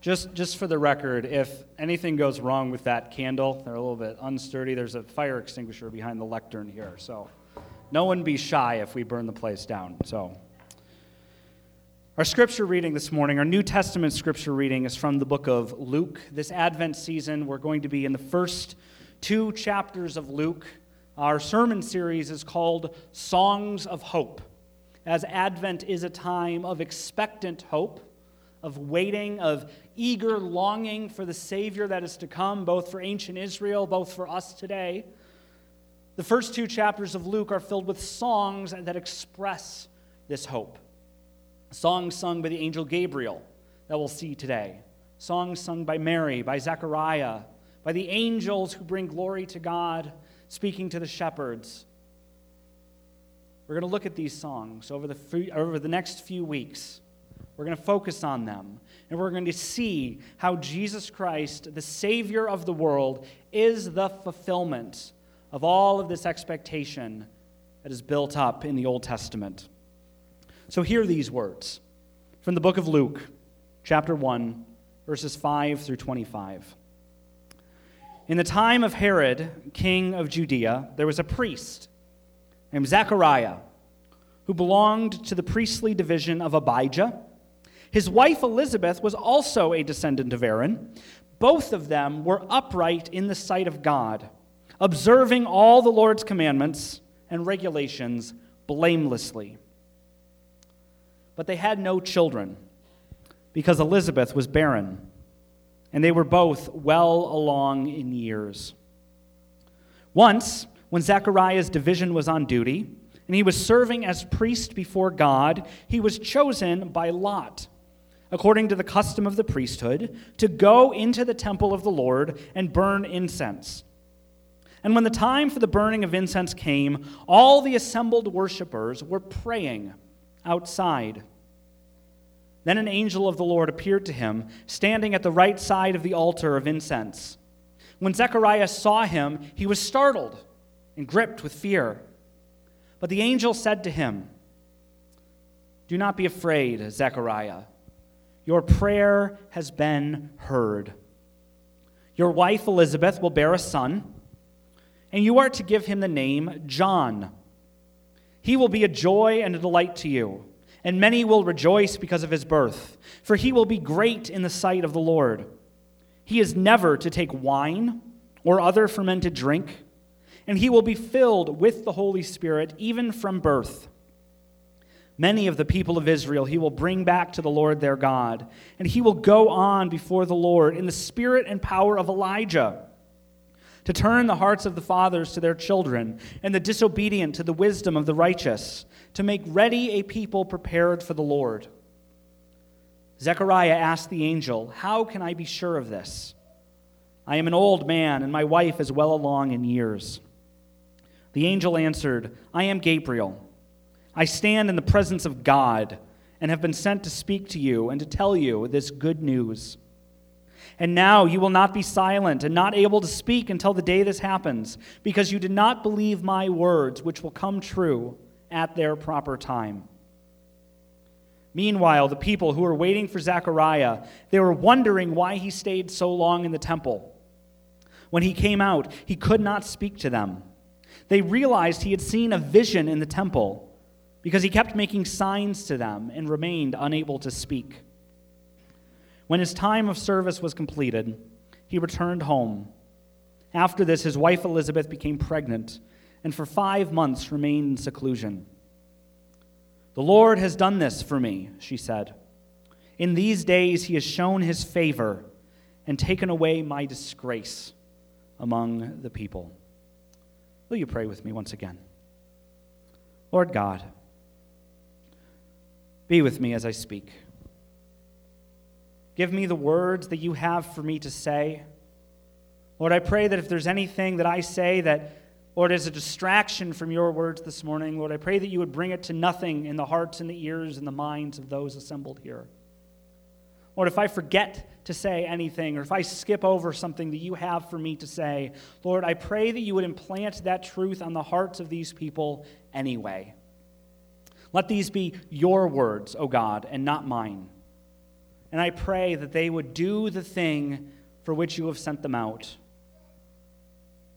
Just, just for the record, if anything goes wrong with that candle, they're a little bit unsturdy. There's a fire extinguisher behind the lectern here. So no one be shy if we burn the place down. So our scripture reading this morning, our New Testament scripture reading, is from the book of Luke. This Advent season, we're going to be in the first two chapters of Luke. Our sermon series is called Songs of Hope, as Advent is a time of expectant hope of waiting, of eager longing for the Savior that is to come, both for ancient Israel, both for us today. The first two chapters of Luke are filled with songs that express this hope. Songs sung by the angel Gabriel that we'll see today. Songs sung by Mary, by Zechariah, by the angels who bring glory to God, speaking to the shepherds. We're going to look at these songs over the, over the next few weeks. We're going to focus on them. And we're going to see how Jesus Christ, the Savior of the world, is the fulfillment of all of this expectation that is built up in the Old Testament. So, hear these words from the book of Luke, chapter 1, verses 5 through 25. In the time of Herod, king of Judea, there was a priest named Zechariah who belonged to the priestly division of Abijah. His wife Elizabeth was also a descendant of Aaron. Both of them were upright in the sight of God, observing all the Lord's commandments and regulations blamelessly. But they had no children because Elizabeth was barren, and they were both well along in years. Once, when Zechariah's division was on duty, and he was serving as priest before God, he was chosen by Lot according to the custom of the priesthood, to go into the temple of the Lord and burn incense. And when the time for the burning of incense came, all the assembled worshippers were praying outside. Then an angel of the Lord appeared to him, standing at the right side of the altar of incense. When Zechariah saw him, he was startled and gripped with fear. But the angel said to him, Do not be afraid, Zechariah. Your prayer has been heard. Your wife Elizabeth will bear a son, and you are to give him the name John. He will be a joy and a delight to you, and many will rejoice because of his birth, for he will be great in the sight of the Lord. He is never to take wine or other fermented drink, and he will be filled with the Holy Spirit even from birth. Many of the people of Israel he will bring back to the Lord their God, and he will go on before the Lord in the spirit and power of Elijah to turn the hearts of the fathers to their children, and the disobedient to the wisdom of the righteous, to make ready a people prepared for the Lord. Zechariah asked the angel, How can I be sure of this? I am an old man, and my wife is well along in years. The angel answered, I am Gabriel. I stand in the presence of God and have been sent to speak to you and to tell you this good news. And now you will not be silent and not able to speak until the day this happens, because you did not believe my words, which will come true at their proper time. Meanwhile, the people who were waiting for Zechariah, they were wondering why he stayed so long in the temple. When he came out, he could not speak to them. They realized he had seen a vision in the temple because he kept making signs to them and remained unable to speak. When his time of service was completed, he returned home. After this, his wife Elizabeth became pregnant and for five months remained in seclusion. The Lord has done this for me, she said. In these days, he has shown his favor and taken away my disgrace among the people. Will you pray with me once again? Lord God, be with me as I speak. Give me the words that you have for me to say. Lord, I pray that if there's anything that I say that, Lord, is a distraction from your words this morning, Lord, I pray that you would bring it to nothing in the hearts and the ears and the minds of those assembled here. Lord, if I forget to say anything or if I skip over something that you have for me to say, Lord, I pray that you would implant that truth on the hearts of these people anyway. Let these be your words, O God, and not mine. And I pray that they would do the thing for which you have sent them out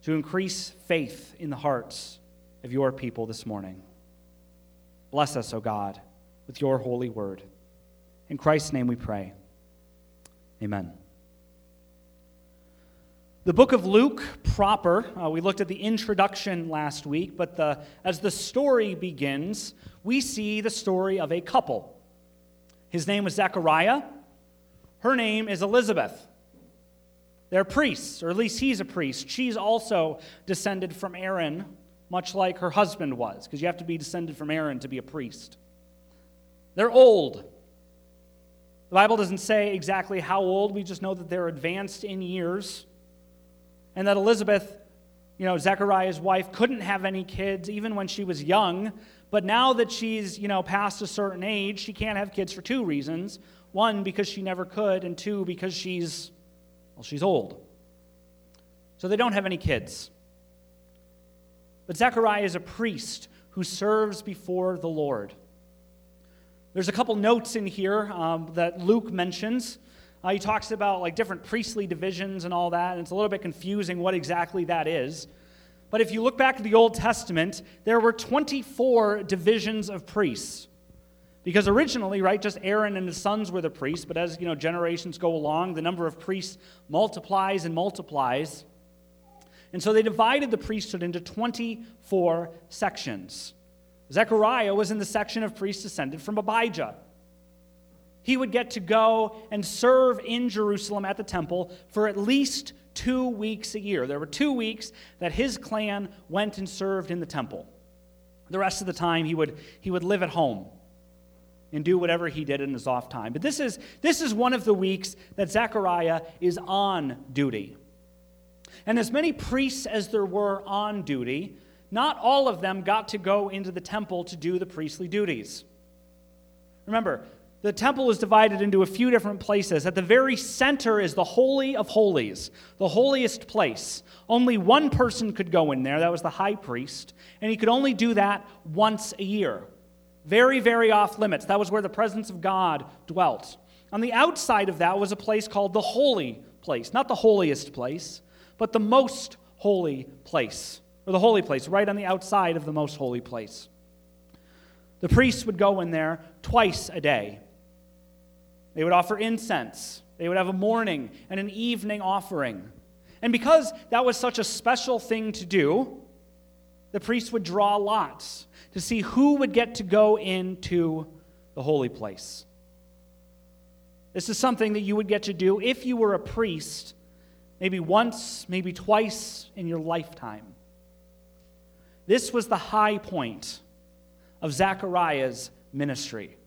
to increase faith in the hearts of your people this morning. Bless us, O God, with your holy word. In Christ's name we pray. Amen. The book of Luke proper, uh, we looked at the introduction last week, but the, as the story begins, we see the story of a couple. His name was Zechariah, her name is Elizabeth. They're priests, or at least he's a priest. She's also descended from Aaron, much like her husband was, because you have to be descended from Aaron to be a priest. They're old. The Bible doesn't say exactly how old, we just know that they're advanced in years, and that Elizabeth, you know, Zechariah's wife, couldn't have any kids even when she was young. But now that she's, you know, past a certain age, she can't have kids for two reasons. One, because she never could, and two, because she's, well, she's old. So they don't have any kids. But Zechariah is a priest who serves before the Lord. There's a couple notes in here um, that Luke mentions. Uh, he talks about like different priestly divisions and all that, and it's a little bit confusing what exactly that is. But if you look back at the Old Testament, there were 24 divisions of priests. Because originally, right, just Aaron and his sons were the priests, but as you know, generations go along, the number of priests multiplies and multiplies. And so they divided the priesthood into 24 sections. Zechariah was in the section of priests descended from Abijah. He would get to go and serve in Jerusalem at the temple for at least two weeks a year. There were two weeks that his clan went and served in the temple. The rest of the time, he would, he would live at home and do whatever he did in his off time. But this is, this is one of the weeks that Zechariah is on duty. And as many priests as there were on duty, not all of them got to go into the temple to do the priestly duties. Remember, the temple is divided into a few different places. At the very center is the Holy of Holies, the holiest place. Only one person could go in there, that was the high priest, and he could only do that once a year. Very, very off limits. That was where the presence of God dwelt. On the outside of that was a place called the holy place, not the holiest place, but the most holy place, or the holy place, right on the outside of the most holy place. The priests would go in there twice a day. They would offer incense. They would have a morning and an evening offering. And because that was such a special thing to do, the priests would draw lots to see who would get to go into the holy place. This is something that you would get to do if you were a priest, maybe once, maybe twice in your lifetime. This was the high point of Zechariah's ministry.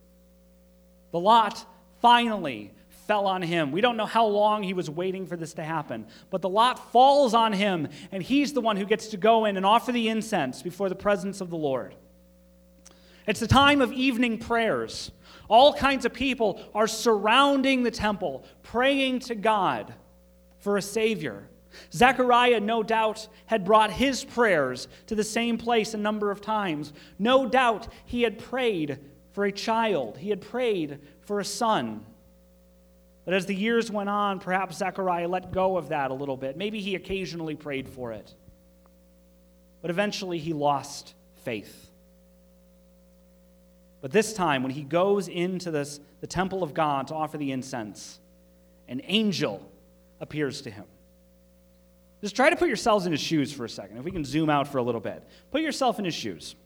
The lot finally fell on him. We don't know how long he was waiting for this to happen, but the lot falls on him, and he's the one who gets to go in and offer the incense before the presence of the Lord. It's the time of evening prayers. All kinds of people are surrounding the temple, praying to God for a Savior. Zechariah, no doubt, had brought his prayers to the same place a number of times. No doubt he had prayed for a child, he had prayed for a son. But as the years went on, perhaps Zechariah let go of that a little bit. Maybe he occasionally prayed for it. But eventually he lost faith. But this time, when he goes into this, the temple of God to offer the incense, an angel appears to him. Just try to put yourselves in his shoes for a second. If we can zoom out for a little bit, put yourself in his shoes.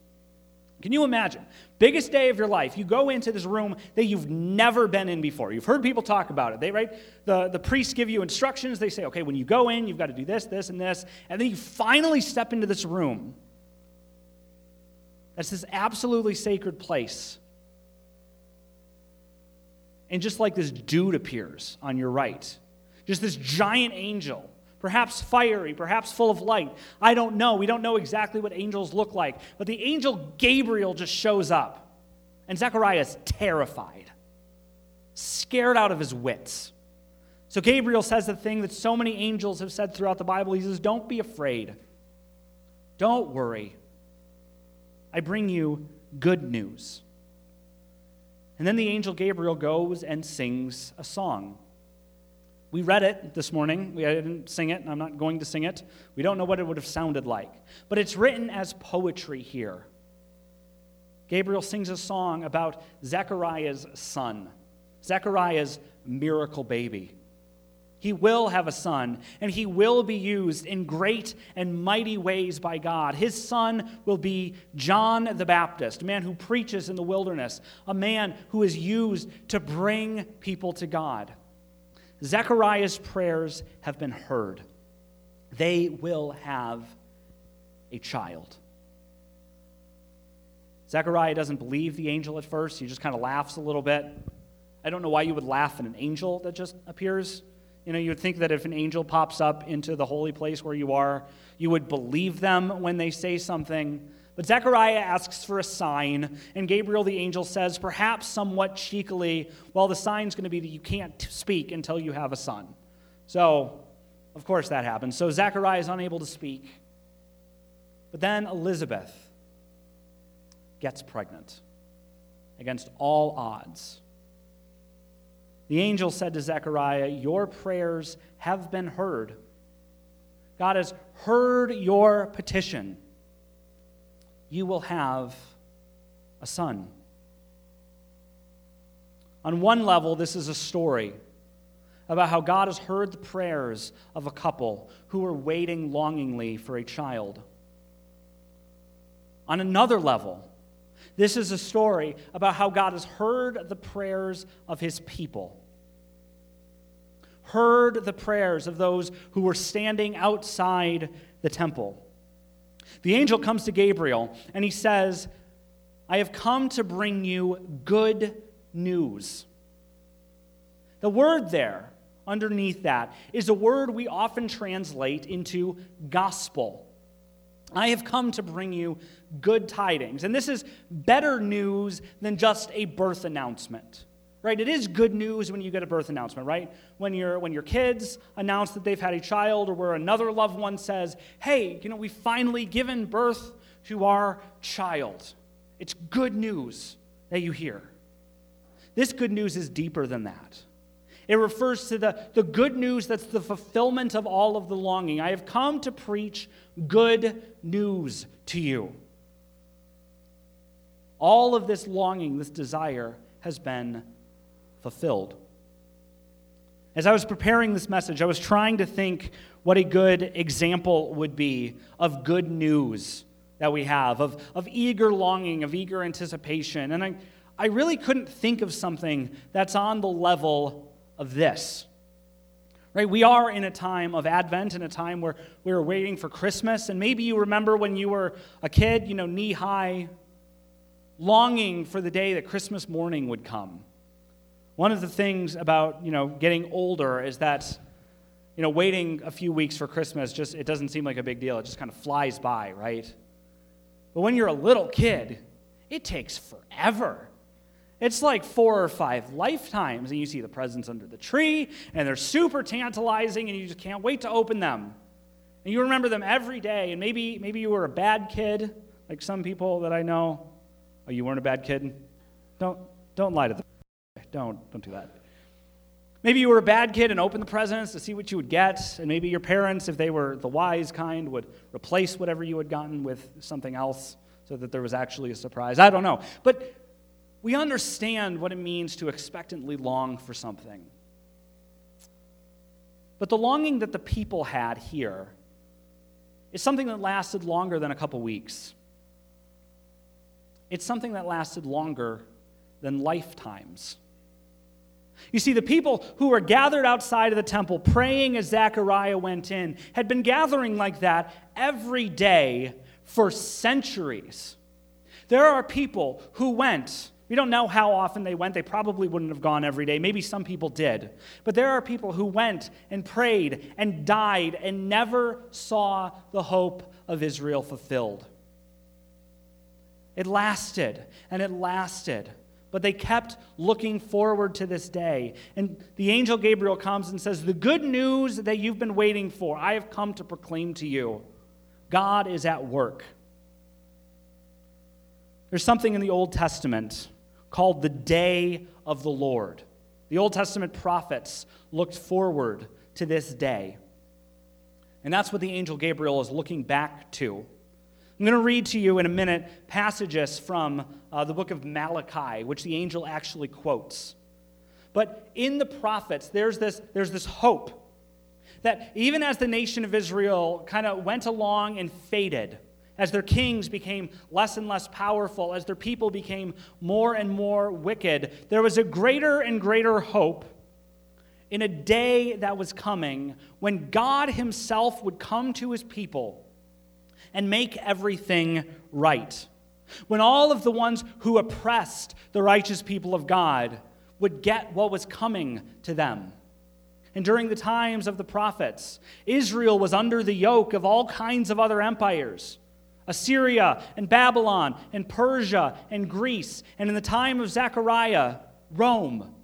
Can you imagine? Biggest day of your life. You go into this room that you've never been in before. You've heard people talk about it. They right the, the priests give you instructions. They say, okay, when you go in, you've got to do this, this, and this. And then you finally step into this room. That's this absolutely sacred place. And just like this dude appears on your right, just this giant angel perhaps fiery, perhaps full of light. I don't know. We don't know exactly what angels look like. But the angel Gabriel just shows up, and Zechariah is terrified, scared out of his wits. So Gabriel says the thing that so many angels have said throughout the Bible. He says, Don't be afraid. Don't worry. I bring you good news. And then the angel Gabriel goes and sings a song. We read it this morning. We, I didn't sing it, I'm not going to sing it. We don't know what it would have sounded like. But it's written as poetry here. Gabriel sings a song about Zechariah's son, Zechariah's miracle baby. He will have a son, and he will be used in great and mighty ways by God. His son will be John the Baptist, a man who preaches in the wilderness, a man who is used to bring people to God. Zechariah's prayers have been heard. They will have a child. Zechariah doesn't believe the angel at first. He just kind of laughs a little bit. I don't know why you would laugh at an angel that just appears. You know, you would think that if an angel pops up into the holy place where you are, you would believe them when they say something. But Zechariah asks for a sign, and Gabriel the angel says, perhaps somewhat cheekily, well, the sign's going to be that you can't speak until you have a son. So, of course, that happens. So Zechariah is unable to speak. But then Elizabeth gets pregnant against all odds. The angel said to Zechariah, Your prayers have been heard. God has heard your petition. You will have a son. On one level, this is a story about how God has heard the prayers of a couple who were waiting longingly for a child. On another level, this is a story about how God has heard the prayers of his people, heard the prayers of those who were standing outside the temple. The angel comes to Gabriel and he says, I have come to bring you good news. The word there, underneath that, is a word we often translate into gospel. I have come to bring you good tidings. And this is better news than just a birth announcement. Right? It is good news when you get a birth announcement, right? When your when your kids announce that they've had a child or where another loved one says, "Hey, you know, we've finally given birth to our child." It's good news that you hear. This good news is deeper than that. It refers to the, the good news that's the fulfillment of all of the longing. I have come to preach good news to you. All of this longing, this desire, has been fulfilled. As I was preparing this message, I was trying to think what a good example would be of good news that we have, of, of eager longing, of eager anticipation. And I, I really couldn't think of something that's on the level of this. Right? We are in a time of Advent, in a time where we are waiting for Christmas. And maybe you remember when you were a kid, you know, knee high, longing for the day that Christmas morning would come. One of the things about, you know, getting older is that, you know, waiting a few weeks for Christmas just it doesn't seem like a big deal. It just kind of flies by, right? But when you're a little kid, it takes forever. It's like four or five lifetimes, and you see the presents under the tree, and they're super tantalizing, and you just can't wait to open them. And you remember them every day, and maybe, maybe you were a bad kid, like some people that I know. Oh, you weren't a bad kid? Don't, don't lie to them. Don't, don't do that. Maybe you were a bad kid and opened the presents to see what you would get, and maybe your parents, if they were the wise kind, would replace whatever you had gotten with something else so that there was actually a surprise. I don't know. But we understand what it means to expectantly long for something. But the longing that the people had here is something that lasted longer than a couple weeks. It's something that lasted longer than lifetimes. You see, the people who were gathered outside of the temple praying as Zechariah went in had been gathering like that every day for centuries. There are people who went we don't know how often they went. They probably wouldn't have gone every day. Maybe some people did. But there are people who went and prayed and died and never saw the hope of Israel fulfilled. It lasted and it lasted. But they kept looking forward to this day. And the angel Gabriel comes and says, The good news that you've been waiting for, I have come to proclaim to you. God is at work. There's something in the Old Testament called the day of the Lord. The Old Testament prophets looked forward to this day. And that's what the angel Gabriel is looking back to. I'm going to read to you in a minute passages from uh, the book of Malachi, which the angel actually quotes. But in the prophets, there's this, there's this hope that even as the nation of Israel kind of went along and faded, as their kings became less and less powerful, as their people became more and more wicked, there was a greater and greater hope in a day that was coming when God Himself would come to His people and make everything right. When all of the ones who oppressed the righteous people of God would get what was coming to them. And during the times of the prophets, Israel was under the yoke of all kinds of other empires. Assyria and Babylon and Persia and Greece, and in the time of Zechariah, Rome.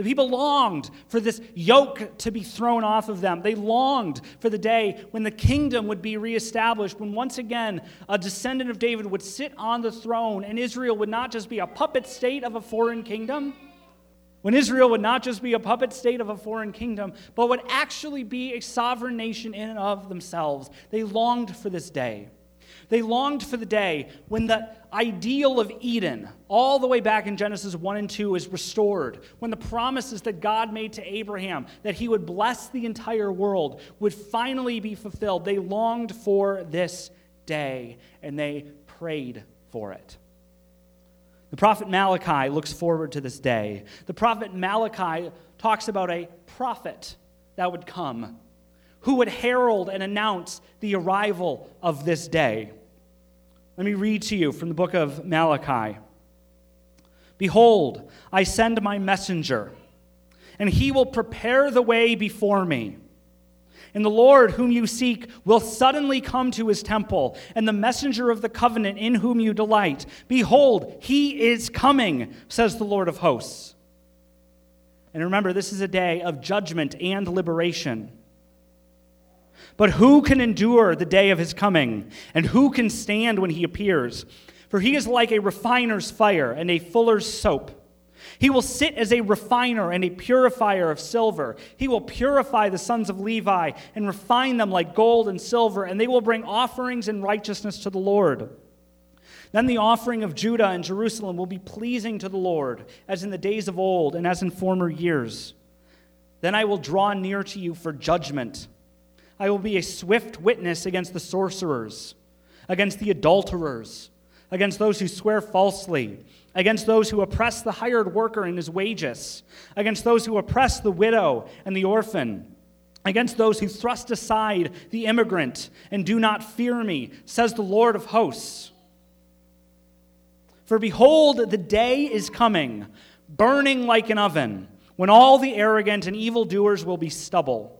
The people longed for this yoke to be thrown off of them. They longed for the day when the kingdom would be reestablished, when once again a descendant of David would sit on the throne, and Israel would not just be a puppet state of a foreign kingdom, when Israel would not just be a puppet state of a foreign kingdom, but would actually be a sovereign nation in and of themselves. They longed for this day. They longed for the day when the ideal of Eden, all the way back in Genesis 1 and 2, is restored. When the promises that God made to Abraham, that he would bless the entire world, would finally be fulfilled. They longed for this day, and they prayed for it. The prophet Malachi looks forward to this day. The prophet Malachi talks about a prophet that would come who would herald and announce the arrival of this day. Let me read to you from the book of Malachi. Behold, I send my messenger, and he will prepare the way before me. And the Lord, whom you seek, will suddenly come to his temple, and the messenger of the covenant in whom you delight. Behold, he is coming, says the Lord of hosts. And remember, this is a day of judgment and liberation. But who can endure the day of his coming? And who can stand when he appears? For he is like a refiner's fire and a fuller's soap. He will sit as a refiner and a purifier of silver. He will purify the sons of Levi and refine them like gold and silver, and they will bring offerings in righteousness to the Lord. Then the offering of Judah and Jerusalem will be pleasing to the Lord, as in the days of old and as in former years. Then I will draw near to you for judgment. I will be a swift witness against the sorcerers, against the adulterers, against those who swear falsely, against those who oppress the hired worker in his wages, against those who oppress the widow and the orphan, against those who thrust aside the immigrant and do not fear me, says the Lord of hosts. For behold, the day is coming, burning like an oven, when all the arrogant and evildoers will be stubble.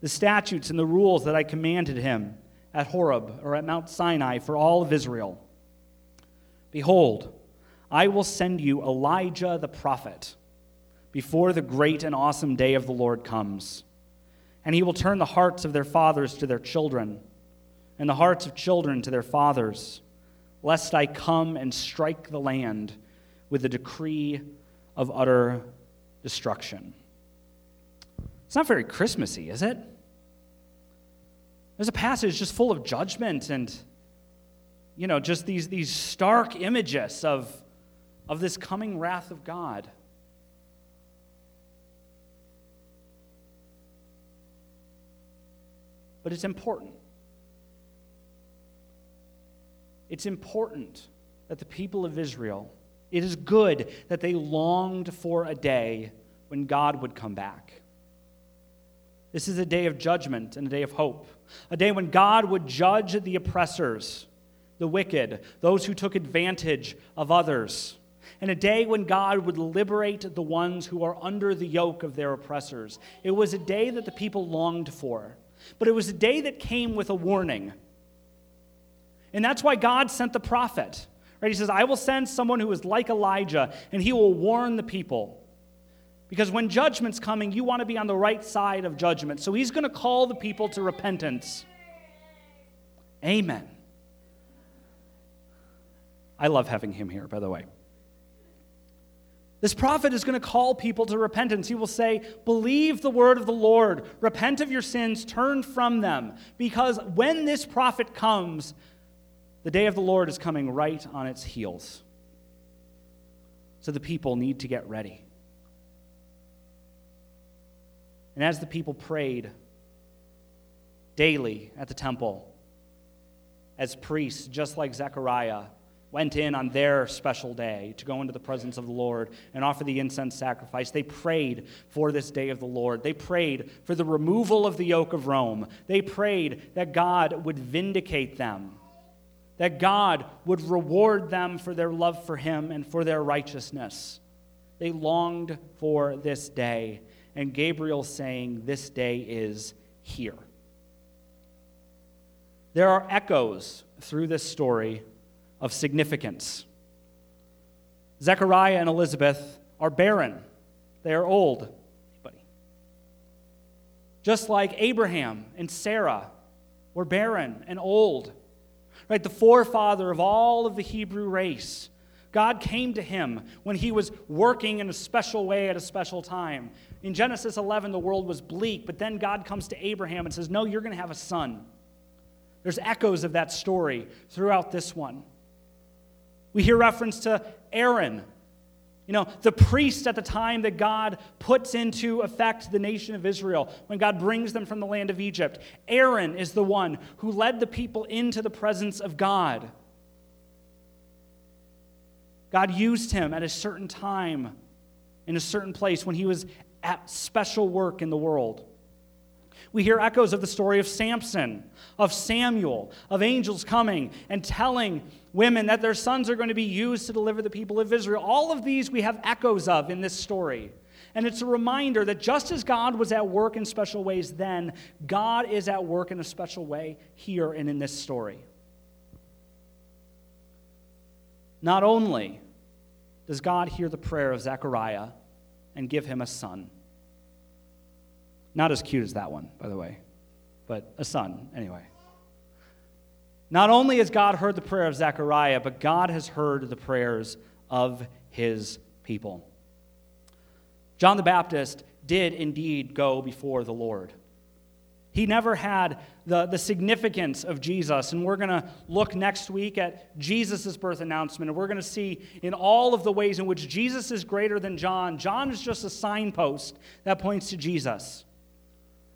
the statutes and the rules that I commanded him at Horeb or at Mount Sinai for all of Israel. Behold, I will send you Elijah the prophet before the great and awesome day of the Lord comes. And he will turn the hearts of their fathers to their children, and the hearts of children to their fathers, lest I come and strike the land with a decree of utter destruction. It's not very Christmassy, is it? There's a passage just full of judgment and, you know, just these, these stark images of, of this coming wrath of God. But it's important. It's important that the people of Israel, it is good that they longed for a day when God would come back. This is a day of judgment and a day of hope, a day when God would judge the oppressors, the wicked, those who took advantage of others. and a day when God would liberate the ones who are under the yoke of their oppressors. It was a day that the people longed for, but it was a day that came with a warning. And that's why God sent the prophet. Right? He says, I will send someone who is like Elijah, and he will warn the people. Because when judgment's coming, you want to be on the right side of judgment. So he's going to call the people to repentance. Amen. I love having him here, by the way. This prophet is going to call people to repentance. He will say, Believe the word of the Lord, repent of your sins, turn from them. Because when this prophet comes, the day of the Lord is coming right on its heels. So the people need to get ready. And as the people prayed daily at the temple, as priests, just like Zechariah, went in on their special day to go into the presence of the Lord and offer the incense sacrifice. They prayed for this day of the Lord. They prayed for the removal of the yoke of Rome. They prayed that God would vindicate them, that God would reward them for their love for Him and for their righteousness. They longed for this day, and Gabriel saying, This day is here. There are echoes through this story of significance. Zechariah and Elizabeth are barren, they are old. Anybody? Just like Abraham and Sarah were barren and old. Right? The forefather of all of the Hebrew race. God came to him when he was working in a special way at a special time. In Genesis 11, the world was bleak, but then God comes to Abraham and says, No, you're going to have a son. There's echoes of that story throughout this one. We hear reference to Aaron, you know, the priest at the time that God puts into effect the nation of Israel when God brings them from the land of Egypt. Aaron is the one who led the people into the presence of God. God used him at a certain time in a certain place when he was at special work in the world. We hear echoes of the story of Samson, of Samuel, of angels coming and telling women that their sons are going to be used to deliver the people of Israel. All of these we have echoes of in this story. And it's a reminder that just as God was at work in special ways then, God is at work in a special way here and in this story. Not only does God hear the prayer of Zechariah and give him a son, not as cute as that one, by the way, but a son, anyway. Not only has God heard the prayer of Zechariah, but God has heard the prayers of his people. John the Baptist did indeed go before the Lord. He never had the, the significance of Jesus. And we're going to look next week at Jesus' birth announcement. And we're going to see in all of the ways in which Jesus is greater than John. John is just a signpost that points to Jesus.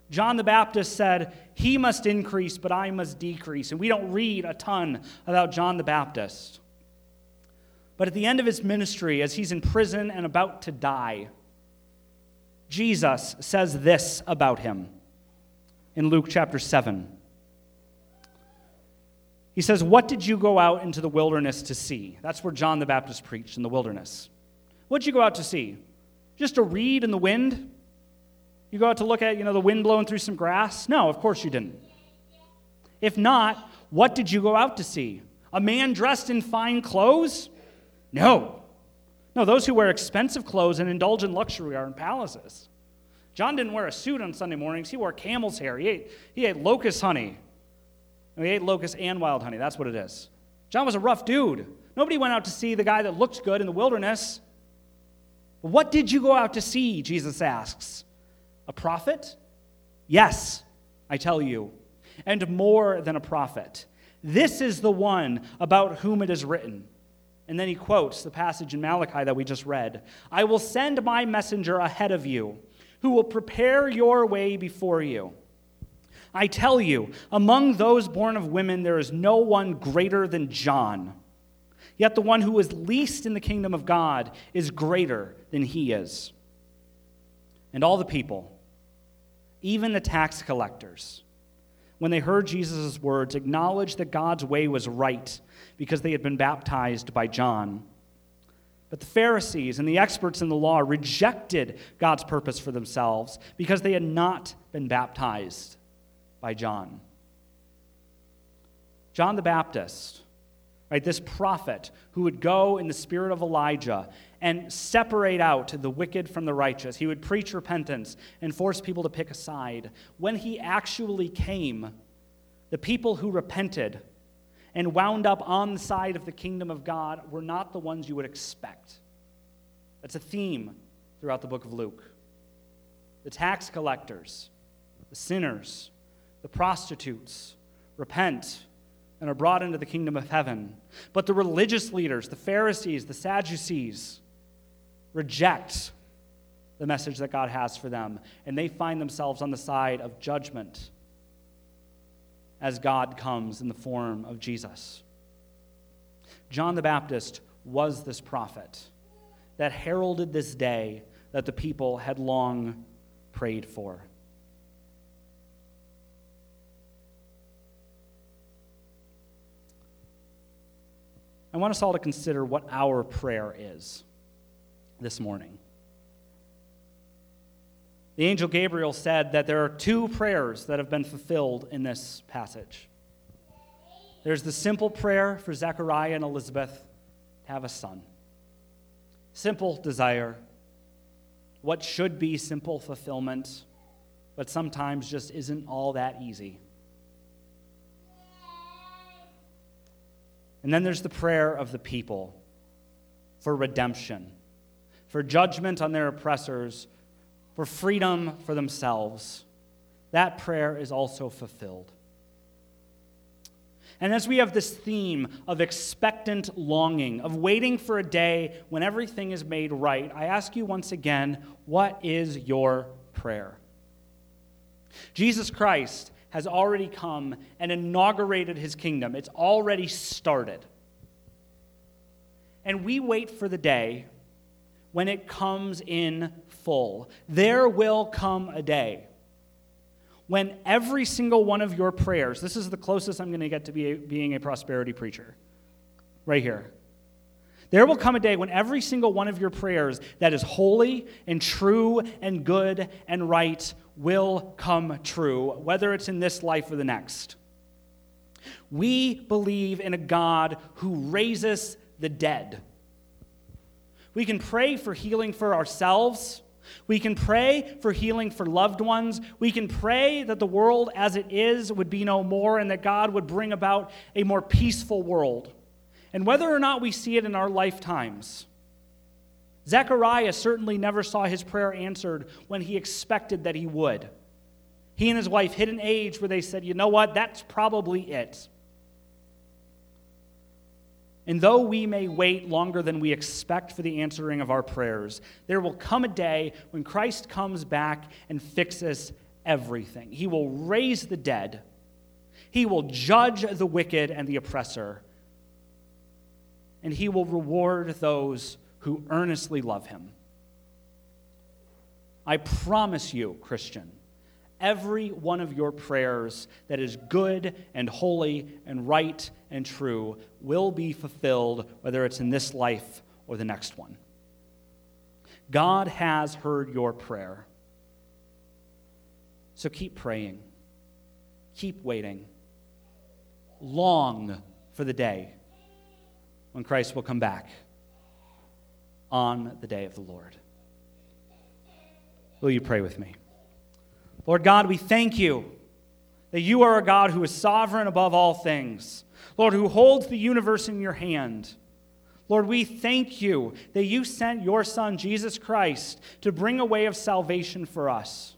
John the Baptist said, He must increase, but I must decrease. And we don't read a ton about John the Baptist. But at the end of his ministry, as he's in prison and about to die, Jesus says this about him in Luke chapter 7. He says, What did you go out into the wilderness to see? That's where John the Baptist preached in the wilderness. What did you go out to see? Just a reed in the wind? You go out to look at, you know, the wind blowing through some grass? No, of course you didn't. If not, what did you go out to see? A man dressed in fine clothes? No. No, those who wear expensive clothes and indulge in luxury are in palaces. John didn't wear a suit on Sunday mornings. He wore camel's hair. He ate, he ate locust honey. he ate locust and wild honey. That's what it is. John was a rough dude. Nobody went out to see the guy that looked good in the wilderness. What did you go out to see? Jesus asks. A prophet? Yes, I tell you, and more than a prophet. This is the one about whom it is written. And then he quotes the passage in Malachi that we just read I will send my messenger ahead of you, who will prepare your way before you. I tell you, among those born of women, there is no one greater than John. Yet the one who is least in the kingdom of God is greater than he is. And all the people, even the tax collectors, when they heard Jesus' words, acknowledged that God's way was right because they had been baptized by John. But the Pharisees and the experts in the law rejected God's purpose for themselves because they had not been baptized by John. John the Baptist, right, this prophet who would go in the spirit of Elijah and separate out the wicked from the righteous. He would preach repentance and force people to pick a side. When he actually came, the people who repented and wound up on the side of the kingdom of God were not the ones you would expect. That's a theme throughout the book of Luke. The tax collectors, the sinners, the prostitutes repent and are brought into the kingdom of heaven. But the religious leaders, the Pharisees, the Sadducees, reject the message that God has for them, and they find themselves on the side of judgment as God comes in the form of Jesus. John the Baptist was this prophet that heralded this day that the people had long prayed for. I want us all to consider what our prayer is this morning. The angel Gabriel said that there are two prayers that have been fulfilled in this passage. There's the simple prayer for Zechariah and Elizabeth to have a son. Simple desire, what should be simple fulfillment, but sometimes just isn't all that easy. And then there's the prayer of the people for redemption for judgment on their oppressors, for freedom for themselves. That prayer is also fulfilled. And as we have this theme of expectant longing, of waiting for a day when everything is made right, I ask you once again what is your prayer? Jesus Christ has already come and inaugurated his kingdom, it's already started. And we wait for the day when it comes in full. There will come a day when every single one of your prayers, this is the closest I'm going to get to be being a prosperity preacher, right here. There will come a day when every single one of your prayers that is holy and true and good and right will come true, whether it's in this life or the next. We believe in a God who raises the dead. We can pray for healing for ourselves. We can pray for healing for loved ones. We can pray that the world as it is would be no more and that God would bring about a more peaceful world. And whether or not we see it in our lifetimes, Zechariah certainly never saw his prayer answered when he expected that he would. He and his wife hit an age where they said, you know what, that's probably it. And though we may wait longer than we expect for the answering of our prayers, there will come a day when Christ comes back and fixes everything. He will raise the dead, He will judge the wicked and the oppressor, and He will reward those who earnestly love Him. I promise you, Christian every one of your prayers that is good and holy and right and true will be fulfilled, whether it's in this life or the next one. God has heard your prayer. So keep praying, keep waiting. Long for the day when Christ will come back on the day of the Lord. Will you pray with me? Lord God, we thank you that you are a God who is sovereign above all things. Lord, who holds the universe in your hand. Lord, we thank you that you sent your Son, Jesus Christ, to bring a way of salvation for us.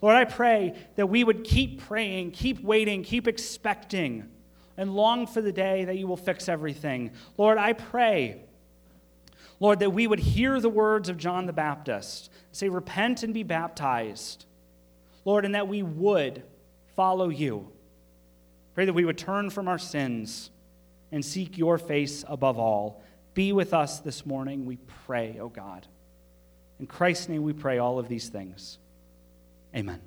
Lord, I pray that we would keep praying, keep waiting, keep expecting, and long for the day that you will fix everything. Lord, I pray, Lord, that we would hear the words of John the Baptist say, Repent and be baptized. Lord, and that we would follow you. Pray that we would turn from our sins and seek your face above all. Be with us this morning, we pray, O oh God. In Christ's name we pray all of these things. Amen.